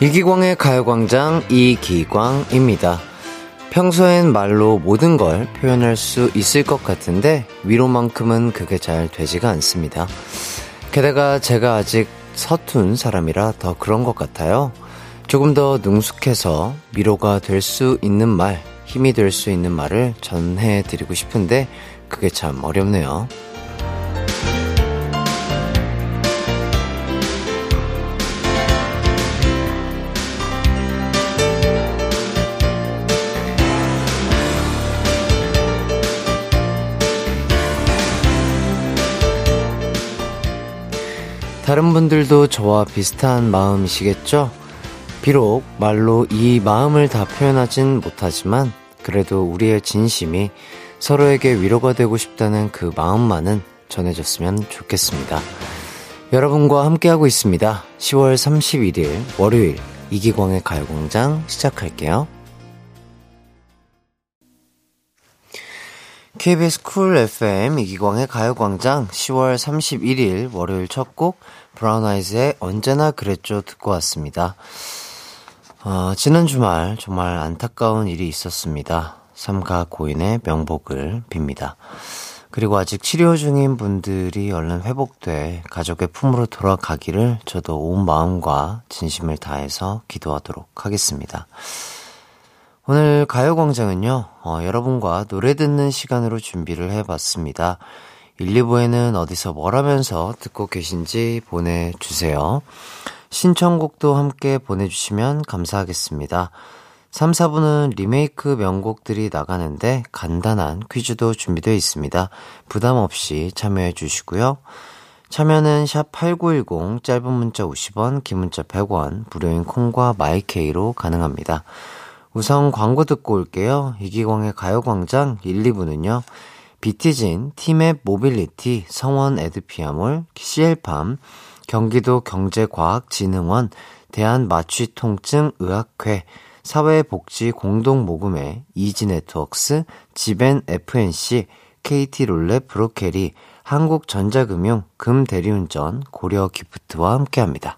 이기광의 가요광장 이기광입니다. 평소엔 말로 모든 걸 표현할 수 있을 것 같은데 위로만큼은 그게 잘 되지가 않습니다. 게다가 제가 아직 서툰 사람이라 더 그런 것 같아요. 조금 더 능숙해서 위로가 될 수 있는 말, 힘이 될 수 있는 말을 전해드리고 싶은데 그게 참 어렵네요. 다른 분들도 저와 비슷한 마음이시겠죠? 비록 말로 이 마음을 다 표현하진 못하지만 그래도 우리의 진심이 서로에게 위로가 되고 싶다는 그 마음만은 전해졌으면 좋겠습니다. 여러분과 함께하고 있습니다. 10월 31일 월요일 이기광의 가요공장 시작할게요. KBS 쿨 FM 이기광의 가요광장 10월 31일 월요일 첫 곡 브라운 아이즈의 언제나 그랬죠 듣고 왔습니다. 어, 지난 주말 정말 안타까운 일이 있었습니다. 삼가 고인의 명복을 빕니다. 그리고 아직 치료 중인 분들이 얼른 회복돼 가족의 품으로 돌아가기를 저도 온 마음과 진심을 다해서 기도하도록 하겠습니다. 오늘 가요광장은요, 어, 여러분과 노래 듣는 시간으로 준비를 해봤습니다. 1, 2부에는 어디서 뭘 하면서 듣고 계신지 보내주세요. 신청곡도 함께 보내주시면 감사하겠습니다. 3, 4부는 리메이크 명곡들이 나가는데 간단한 퀴즈도 준비되어 있습니다. 부담 없이 참여해 주시고요. 참여는 샵 8910 짧은 문자 50원, 긴 문자 100원, 무료인 콩과 마이케이로 가능합니다. 우선 광고 듣고 올게요. 이기광의 가요광장 1, 2부는요. 비티진, 티맵 모빌리티, 성원 에드피아몰, CL팜, 경기도 경제과학진흥원, 대한마취통증의학회, 사회복지공동모금회, 이지네트웍스, 지벤 FNC, KT롤렛 브로케리, 한국전자금융, 금대리운전, 고려기프트와 함께합니다.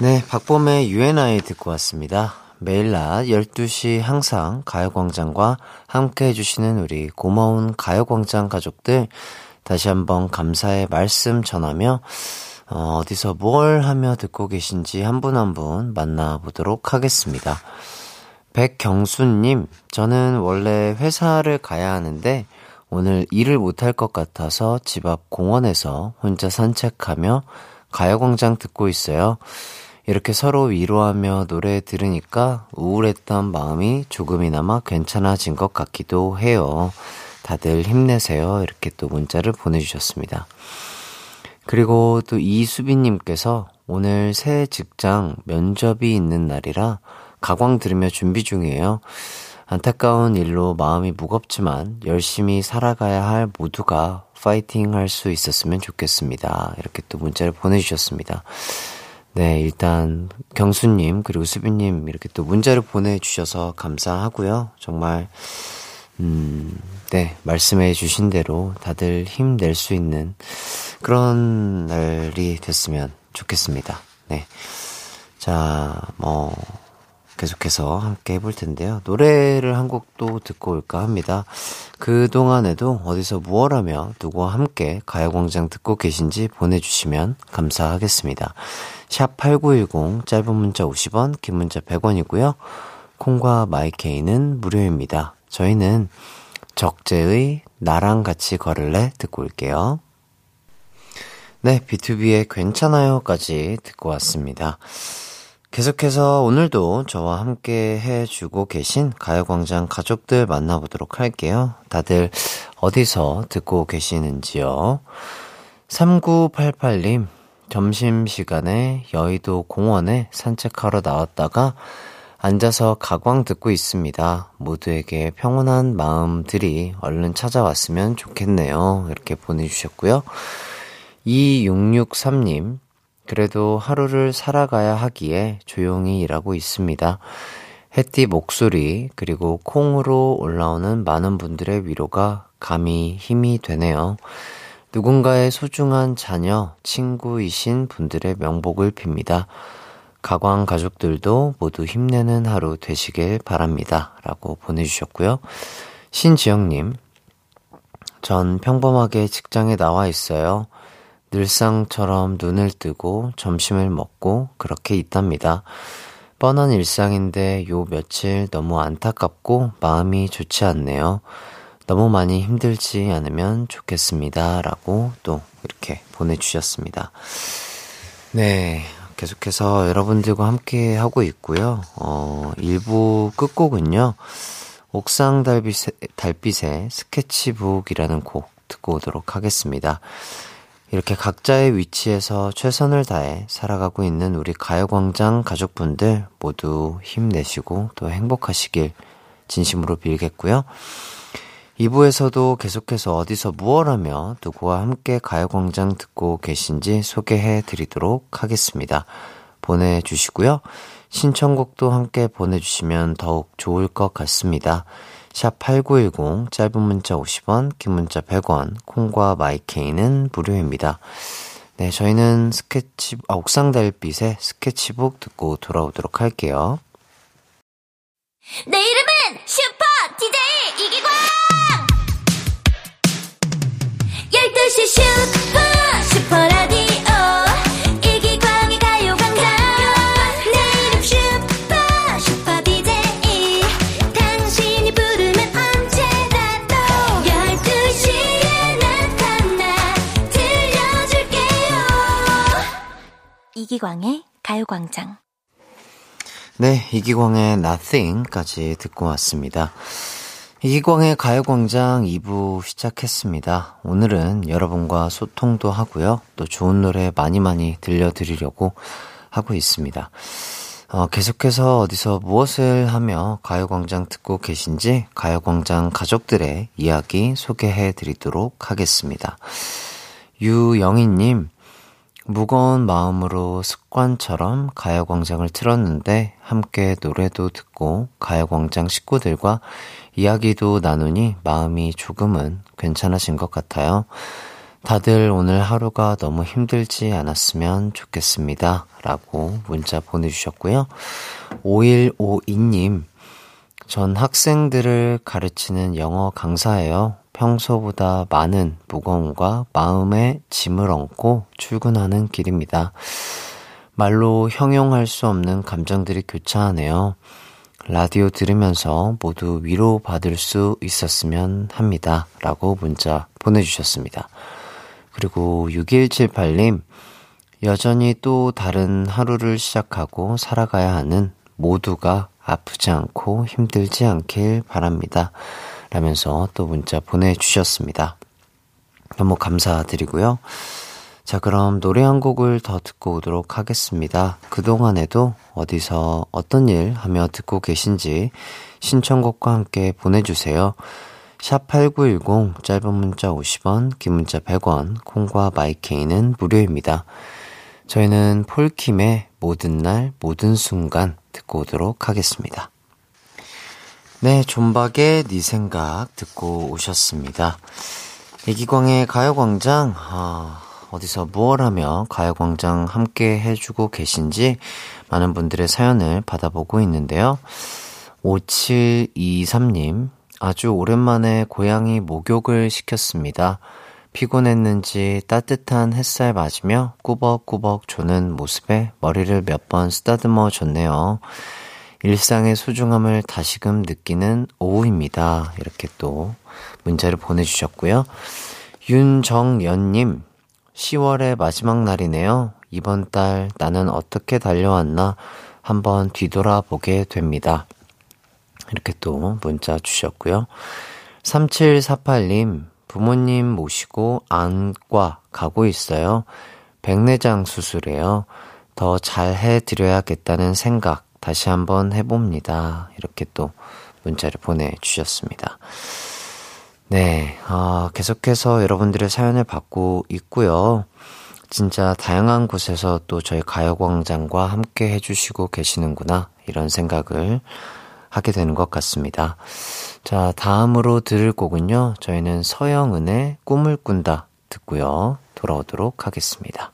네, 박범의 UNI 듣고 왔습니다. 매일 낮 12시 항상 가요광장과 함께 해주시는 우리 고마운 가요광장 가족들 다시 한번 감사의 말씀 전하며 어, 어디서 뭘 하며 듣고 계신지 한 분 한 분 만나보도록 하겠습니다. 백경수님, 저는 원래 회사를 가야 하는데 오늘 일을 못할 것 같아서 집 앞 공원에서 혼자 산책하며 가요광장 듣고 있어요. 이렇게 서로 위로하며 노래 들으니까 우울했던 마음이 조금이나마 괜찮아진 것 같기도 해요. 다들 힘내세요. 이렇게 또 문자를 보내주셨습니다. 그리고 또 이수빈님께서 오늘 새 직장 면접이 있는 날이라 가광 들으며 준비 중이에요. 안타까운 일로 마음이 무겁지만 열심히 살아가야 할 모두가 파이팅 할 수 있었으면 좋겠습니다. 이렇게 또 문자를 보내주셨습니다. 네, 일단 경수님 그리고 수빈님 이렇게 또 문자를 보내주셔서 감사하고요. 정말 음, 네 말씀해 주신 대로 다들 힘낼 수 있는 그런 날이 됐으면 좋겠습니다. 네, 자, 뭐 계속해서 함께 해볼 텐데요. 노래를 한 곡도 듣고 올까 합니다. 그동안에도 어디서 무얼 하며 누구와 함께 가요광장 듣고 계신지 보내주시면 감사하겠습니다. 샵 8910 짧은 문자 50원, 긴 문자 100원이고요. 콩과 마이케이는 무료입니다. 저희는 적재의 나랑 같이 걸을래 듣고 올게요. 네, B2B의 괜찮아요까지 듣고 왔습니다. 계속해서 오늘도 저와 함께 해주고 계신 가요광장 가족들 만나보도록 할게요. 다들 어디서 듣고 계시는지요? 3988님, 점심시간에 여의도 공원에 산책하러 나왔다가 앉아서 가광 듣고 있습니다. 모두에게 평온한 마음들이 얼른 찾아왔으면 좋겠네요. 이렇게 보내주셨고요. 2663님, 그래도 하루를 살아가야 하기에 조용히 일하고 있습니다. 햇띠 목소리, 그리고 콩으로 올라오는 많은 분들의 위로가 감히 힘이 되네요. 누군가의 소중한 자녀, 친구이신 분들의 명복을 빕니다. 가광 가족들도 모두 힘내는 하루 되시길 바랍니다. 라고 보내주셨고요. 신지영님, 전 평범하게 직장에 나와 있어요. 늘상처럼 눈을 뜨고 점심을 먹고 그렇게 있답니다. 뻔한 일상인데 요 며칠 너무 안타깝고 마음이 좋지 않네요. 너무 많이 힘들지 않으면 좋겠습니다. 라고 또 이렇게 보내주셨습니다. 네. 계속해서 여러분들과 함께 하고 있고요. 어, 1부 끝곡은요. 옥상 달빛의, 달빛의 스케치북이라는 곡 듣고 오도록 하겠습니다. 이렇게 각자의 위치에서 최선을 다해 살아가고 있는 우리 가요광장 가족분들 모두 힘내시고 또 행복하시길 진심으로 빌겠고요. 2부에서도 계속해서 어디서 무얼 하며 누구와 함께 가요광장 듣고 계신지 소개해 드리도록 하겠습니다. 보내주시고요. 신청곡도 함께 보내주시면 더욱 좋을 것 같습니다. 샵 8910, 짧은 문자 50원, 긴 문자 100원, 콩과 마이케이는 무료입니다. 네, 저희는 스케치, 아, 옥상 달빛의 스케치북 듣고 돌아오도록 할게요. 내 이름은 슈 12시 슈퍼, 슈퍼라디오. 이기광의 가요광장. 내 이름 슈퍼, 슈퍼 DJ. 당신이 부르면 언제라도 12시에 나타나 들려줄게요. 이기광의 가요광장. 네, 이기광의 Nothing까지 듣고 왔습니다. 이기광의 가요광장 2부 시작했습니다. 오늘은 여러분과 소통도 하고요. 또 좋은 노래 많이 많이 들려드리려고 하고 있습니다. 어, 계속해서 어디서 무엇을 하며 가요광장 듣고 계신지 가요광장 가족들의 이야기 소개해 드리도록 하겠습니다. 유영희님, 무거운 마음으로 습관처럼 가요광장을 틀었는데 함께 노래도 듣고 가요광장 식구들과 이야기도 나누니 마음이 조금은 괜찮아진 것 같아요. 다들 오늘 하루가 너무 힘들지 않았으면 좋겠습니다. 라고 문자 보내주셨고요. 5152님, 전 학생들을 가르치는 영어 강사예요. 평소보다 많은 무거움과 마음의 짐을 얹고 출근하는 길입니다. 말로 형용할 수 없는 감정들이 교차하네요. 라디오 들으면서 모두 위로받을 수 있었으면 합니다. 라고 문자 보내주셨습니다. 그리고 6178님, 여전히 또 다른 하루를 시작하고 살아가야 하는 모두가 아프지 않고 힘들지 않길 바랍니다. 라면서 또 문자 보내주셨습니다. 너무 감사드리고요. 자, 그럼 노래 한 곡을 더 듣고 오도록 하겠습니다. 그동안에도 어디서 어떤 일 하며 듣고 계신지 신청곡과 함께 보내주세요. 샵8910 짧은 문자 50원, 긴 문자 100원, 콩과 마이케이는 무료입니다. 저희는 폴킴의 모든 날, 모든 순간 듣고 오도록 하겠습니다. 네, 존박의 네 생각 듣고 오셨습니다. 이기광의 가요광장, 아, 어디서 무얼 하며 가요광장 함께 해주고 계신지 많은 분들의 사연을 받아보고 있는데요. 5723님, 아주 오랜만에 고양이 목욕을 시켰습니다. 피곤했는지 따뜻한 햇살 맞으며 꾸벅꾸벅 조는 모습에 머리를 몇 번 쓰다듬어 줬네요. 일상의 소중함을 다시금 느끼는 오후입니다. 이렇게 또 문자를 보내주셨고요. 윤정연님, 10월의 마지막 날이네요. 이번 달 나는 어떻게 달려왔나 한번 뒤돌아보게 됩니다. 이렇게 또 문자 주셨고요. 3748님, 부모님 모시고 안과 가고 있어요. 백내장 수술이에요. 더 잘 해드려야겠다는 생각 다시 한번 해봅니다. 이렇게 또 문자를 보내주셨습니다. 네, 아, 계속해서 여러분들의 사연을 받고 있고요. 진짜 다양한 곳에서 또 저희 가요광장과 함께 해주시고 계시는구나, 이런 생각을 하게 되는 것 같습니다. 자, 다음으로 들을 곡은요, 저희는 서영은의 꿈을 꾼다 듣고요, 돌아오도록 하겠습니다.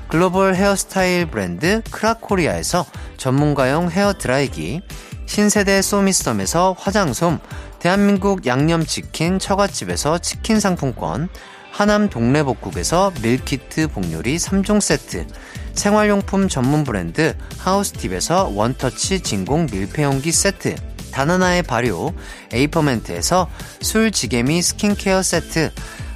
글로벌 헤어스타일 브랜드 크라코리아에서 전문가용 헤어 드라이기, 신세대 소미썸에서 화장솜, 대한민국 양념치킨 처갓집에서 치킨 상품권, 하남 동래복국에서 밀키트 복요리 3종 세트, 생활용품 전문 브랜드 하우스팁에서 원터치 진공 밀폐용기 세트, 다나나의 발효 에이퍼멘트에서 술지개미 스킨케어 세트,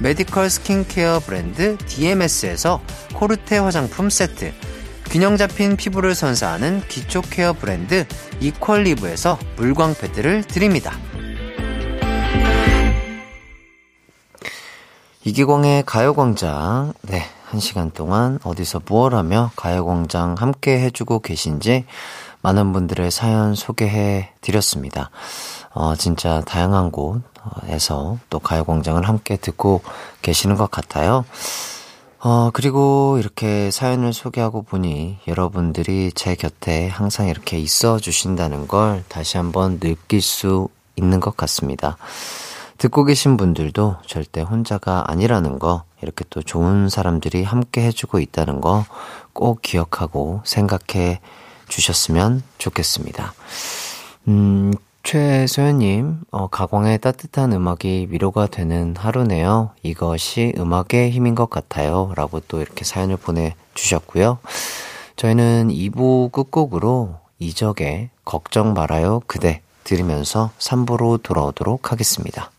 메디컬 스킨케어 브랜드 DMS에서 코르테 화장품 세트, 균형 잡힌 피부를 선사하는 기초 케어 브랜드 이퀄리브에서 물광 패드를 드립니다. 이기광의 가요광장. 네, 한 시간 동안 어디서 무얼 하며 가요광장 함께 해주고 계신지 많은 분들의 사연 소개해 드렸습니다. 어, 진짜 다양한 곳에서 또 가요광장을 함께 듣고 계시는 것 같아요. 어, 그리고 이렇게 사연을 소개하고 보니 여러분들이 제 곁에 항상 이렇게 있어 주신다는 걸 다시 한번 느낄 수 있는 것 같습니다. 듣고 계신 분들도 절대 혼자가 아니라는 거, 이렇게 또 좋은 사람들이 함께 해주고 있다는 거 꼭 기억하고 생각해 주셨으면 좋겠습니다. 음, 최소연님, 어, 가광의 따뜻한 음악이 위로가 되는 하루네요. 이것이 음악의 힘인 것 같아요. 라고 또 이렇게 사연을 보내주셨고요. 저희는 2부 끝곡으로 이적의 걱정 말아요 그대 들으면서 3부로 돌아오도록 하겠습니다.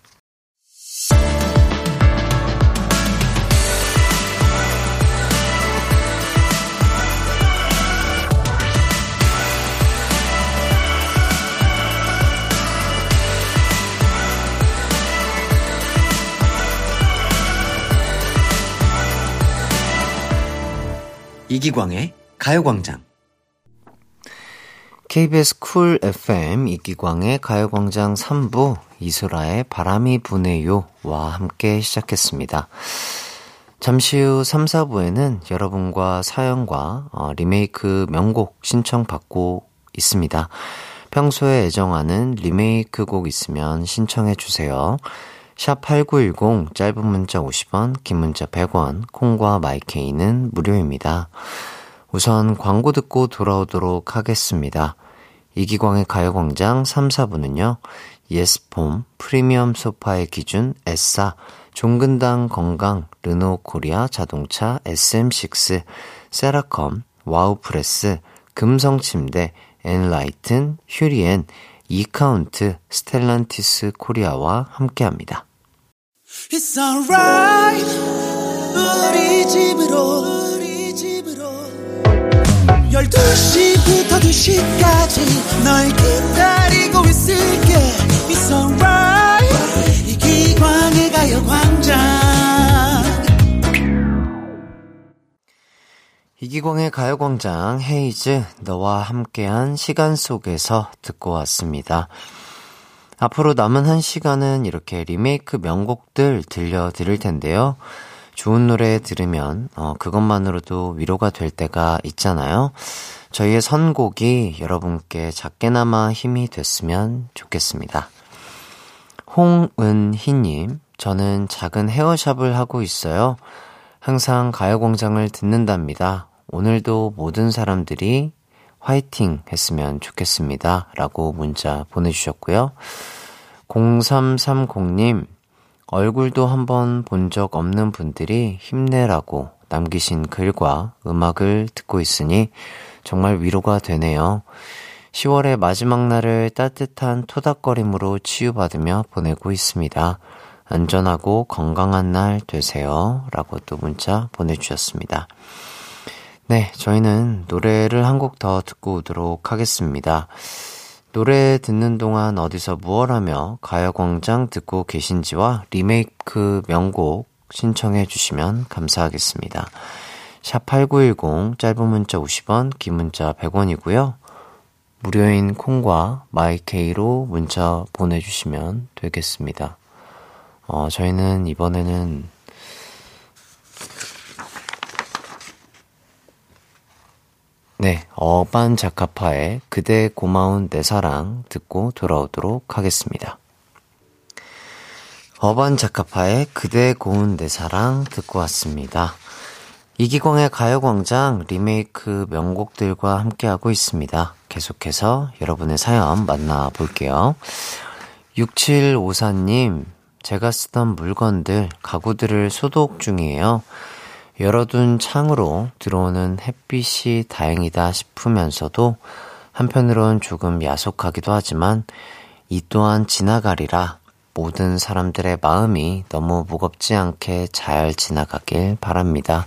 이기광의 가요광장. KBS 쿨 FM 이기광의 가요광장 3부 이소라의 바람이 부네요와 함께 시작했습니다. 잠시 후 3, 4부에는 여러분과 사연과 어, 리메이크 명곡 신청 받고 있습니다. 평소에 애정하는 리메이크 곡 있으면 신청해 주세요. 샵8910 짧은 문자 50원, 긴 문자 100원, 콩과 마이케이는 무료입니다. 우선 광고 듣고 돌아오도록 하겠습니다. 이기광의 가요광장 3, 4부는요. 예스폼, 프리미엄 소파의 기준, 에싸, 종근당 건강, 르노 코리아 자동차, SM6, 세라컴, 와우프레스, 금성침대, 엔라이튼, 휴리엔, 이카운트, 스텔란티스 코리아와 함께합니다. It's alright. 우리 집으로 우리 집으로. 12시부터 2시까지 널 기다리고 있을게. It's alright. 이 기광의 가요광장. 이기광의 가요광장. 헤이즈 너와 함께한 시간 속에서 듣고 왔습니다. 앞으로 남은 한 시간은 이렇게 리메이크 명곡들 들려드릴 텐데요. 좋은 노래 들으면, 어, 그것만으로도 위로가 될 때가 있잖아요. 저희의 선곡이 여러분께 작게나마 힘이 됐으면 좋겠습니다. 홍은희님, 저는 작은 헤어샵을 하고 있어요. 항상 가요광장을 듣는답니다. 오늘도 모든 사람들이 화이팅 했으면 좋겠습니다. 라고 문자 보내주셨고요. 0330님, 얼굴도 한번 본 적 없는 분들이 힘내라고 남기신 글과 음악을 듣고 있으니 정말 위로가 되네요. 10월의 마지막 날을 따뜻한 토닥거림으로 치유받으며 보내고 있습니다. 안전하고 건강한 날 되세요. 라고 또 문자 보내주셨습니다. 네, 저희는 노래를 한 곡 더 듣고 오도록 하겠습니다. 노래 듣는 동안 어디서 무얼 하며 가요광장 듣고 계신지와 리메이크 명곡 신청해 주시면 감사하겠습니다. 샵8910 짧은 문자 50원, 긴 문자 100원이고요. 무료인 콩과 마이케이로 문자 보내주시면 되겠습니다. 어, 저희는 이번에는 네, 어반 자카파의 그대 고마운 내 사랑 듣고 돌아오도록 하겠습니다. 어반 자카파의 그대 고운 내 사랑 듣고 왔습니다. 이기광의 가요광장 리메이크 명곡들과 함께하고 있습니다. 계속해서 여러분의 사연 만나볼게요. 6754님, 제가 쓰던 물건들, 가구들을 소독 중이에요. 열어둔 창으로 들어오는 햇빛이 다행이다 싶으면서도 한편으론 조금 야속하기도 하지만 이 또한 지나가리라 모든 사람들의 마음이 너무 무겁지 않게 잘 지나가길 바랍니다.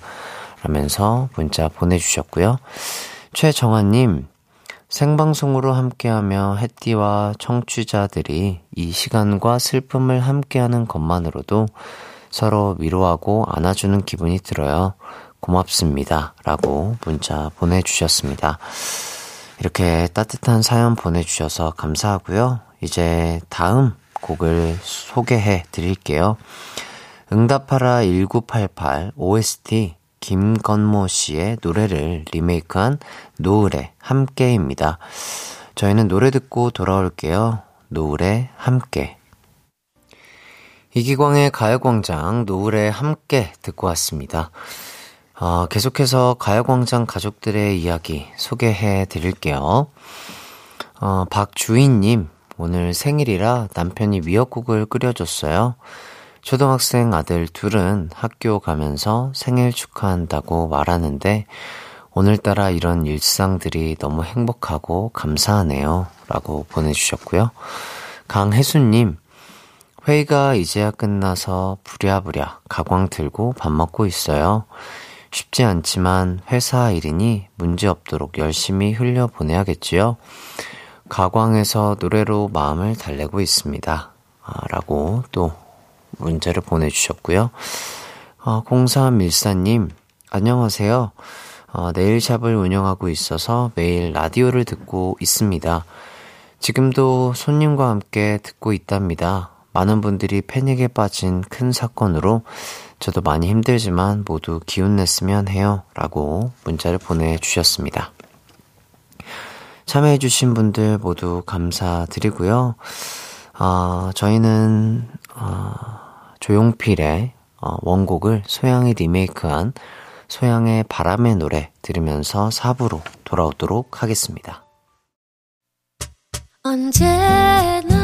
라면서 문자 보내주셨고요. 최정아님, 생방송으로 함께하며 햇띠와 청취자들이 이 시간과 슬픔을 함께하는 것만으로도 서로 위로하고 안아주는 기분이 들어요. 고맙습니다. 라고 문자 보내주셨습니다. 이렇게 따뜻한 사연 보내주셔서 감사하고요. 이제 다음 곡을 소개해 드릴게요. 응답하라 1988 OST 김건모 씨의 노래를 리메이크한 노을의 함께입니다. 저희는 노래 듣고 돌아올게요. 노을의 함께. 이기광의 가요광장 노을에 함께 듣고 왔습니다. 어, 계속해서 가요광장 가족들의 이야기 소개해 드릴게요. 어, 박주인님, 오늘 생일이라 남편이 미역국을 끓여줬어요. 초등학생 아들 둘은 학교 가면서 생일 축하한다고 말하는데, 오늘따라 이런 일상들이 너무 행복하고 감사하네요. 라고 보내주셨고요. 강혜수님, 회의가 이제야 끝나서 부랴부랴 가광 들고 밥 먹고 있어요. 쉽지 않지만 회사 일이니 문제 없도록 열심히 흘려보내야겠지요. 가광에서 노래로 마음을 달래고 있습니다. 아, 라고 또 문제를 보내주셨고요. 어, 0314님, 안녕하세요. 어, 네일샵을 운영하고 있어서 매일 라디오를 듣고 있습니다. 지금도 손님과 함께 듣고 있답니다. 많은 분들이 패닉에 빠진 큰 사건으로 저도 많이 힘들지만 모두 기운 냈으면 해요. 라고 문자를 보내주셨습니다. 참여해주신 분들 모두 감사드리고요. 어, 저희는, 어, 조용필의 어, 원곡을 소양이 리메이크한 소양의 바람의 노래 들으면서 4부로 돌아오도록 하겠습니다. 언제나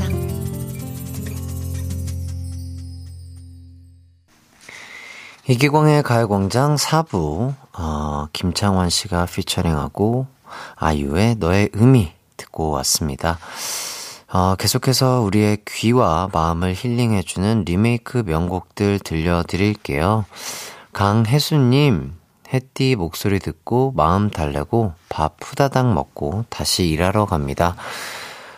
이기광의 가요광장 4부, 어, 김창완 씨가 피처링하고 아이유의 너의 의미 듣고 왔습니다. 어, 계속해서 우리의 귀와 마음을 힐링해주는 리메이크 명곡들 들려드릴게요. 강혜수님, 햇띠 목소리 듣고 마음 달래고 밥 후다닥 먹고 다시 일하러 갑니다.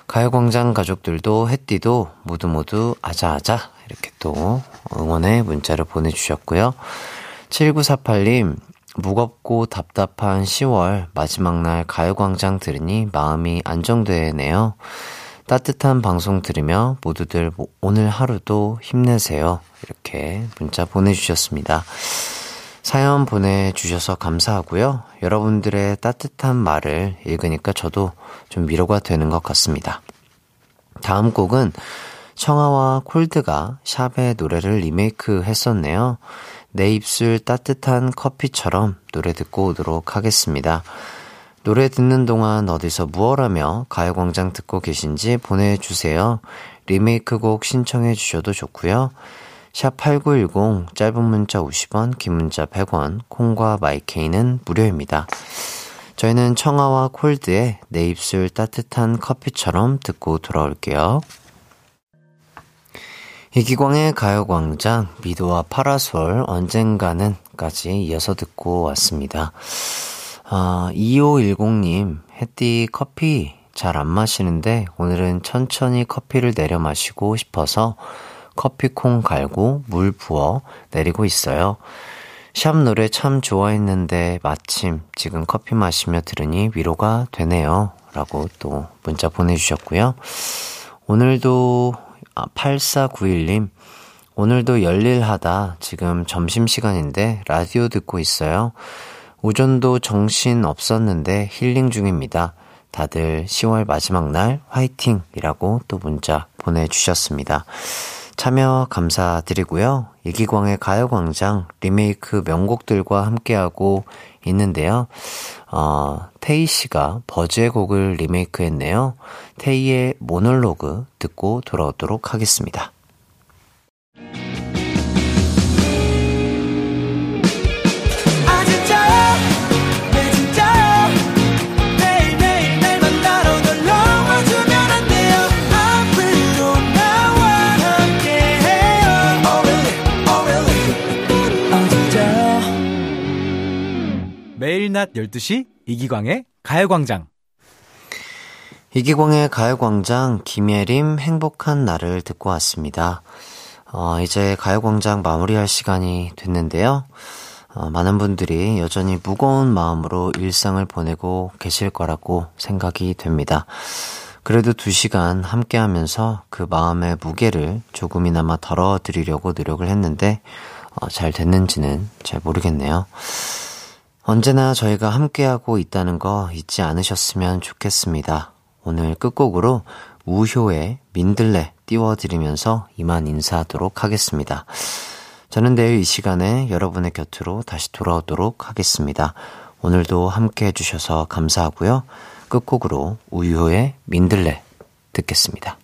가요광장 가족들도 햇띠도 모두 모두 아자아자 이렇게 또 응원의 문자를 보내주셨고요. 7948님, 무겁고 답답한 10월 마지막 날 가요광장 들으니 마음이 안정되네요. 따뜻한 방송 들으며 모두들 오늘 하루도 힘내세요. 이렇게 문자 보내주셨습니다. 사연 보내주셔서 감사하고요. 여러분들의 따뜻한 말을 읽으니까 저도 좀 위로가 되는 것 같습니다. 다음 곡은 청아와 콜드가 샵의 노래를 리메이크 했었네요. 내 입술 따뜻한 커피처럼 노래 듣고 오도록 하겠습니다. 노래 듣는 동안 어디서 무엇하며 가요광장 듣고 계신지 보내주세요. 리메이크 곡 신청해 주셔도 좋고요. 샵 8910 짧은 문자 50원, 긴 문자 100원, 콩과 마이케이는 무료입니다. 저희는 청아와 콜드의 내 입술 따뜻한 커피처럼 듣고 돌아올게요. 이기광의 가요광장, 미도와 파라솔, 언젠가는 까지 이어서 듣고 왔습니다. 아, 2510님, 햇띠 커피 잘 안 마시는데 오늘은 천천히 커피를 내려 마시고 싶어서 커피콩 갈고 물 부어 내리고 있어요. 샵 노래 참 좋아했는데 마침 지금 커피 마시며 들으니 위로가 되네요. 라고 또 문자 보내주셨고요. 오늘도 아, 8491님, 오늘도 열일하다 지금 점심시간인데 라디오 듣고 있어요. 오전도 정신 없었는데 힐링 중입니다. 다들 10월 마지막 날 화이팅 이라고 또 문자 보내주셨습니다. 참여 감사드리고요. 이기광의 가요광장 리메이크 명곡들과 함께하고 있는데요. 어, 테이 씨가 버즈의 곡을 리메이크 했네요. 테이의 모놀로그 듣고 돌아오도록 하겠습니다. 낮 12시 이기광의 가요광장. 이기광의 가요광장 김예림 행복한 날을 듣고 왔습니다. 어, 이제 가요광장 마무리할 시간이 됐는데요. 어, 많은 분들이 여전히 무거운 마음으로 일상을 보내고 계실 거라고 생각이 됩니다. 그래도 두 시간 함께 하면서 그 마음의 무게를 조금이나마 덜어드리려고 노력을 했는데, 어, 잘 됐는지는 잘 모르겠네요. 언제나 저희가 함께하고 있다는 거 잊지 않으셨으면 좋겠습니다. 오늘 끝곡으로 우효의 민들레 띄워드리면서 이만 인사하도록 하겠습니다. 저는 내일 이 시간에 여러분의 곁으로 다시 돌아오도록 하겠습니다. 오늘도 함께 해주셔서 감사하고요. 끝곡으로 우효의 민들레 듣겠습니다.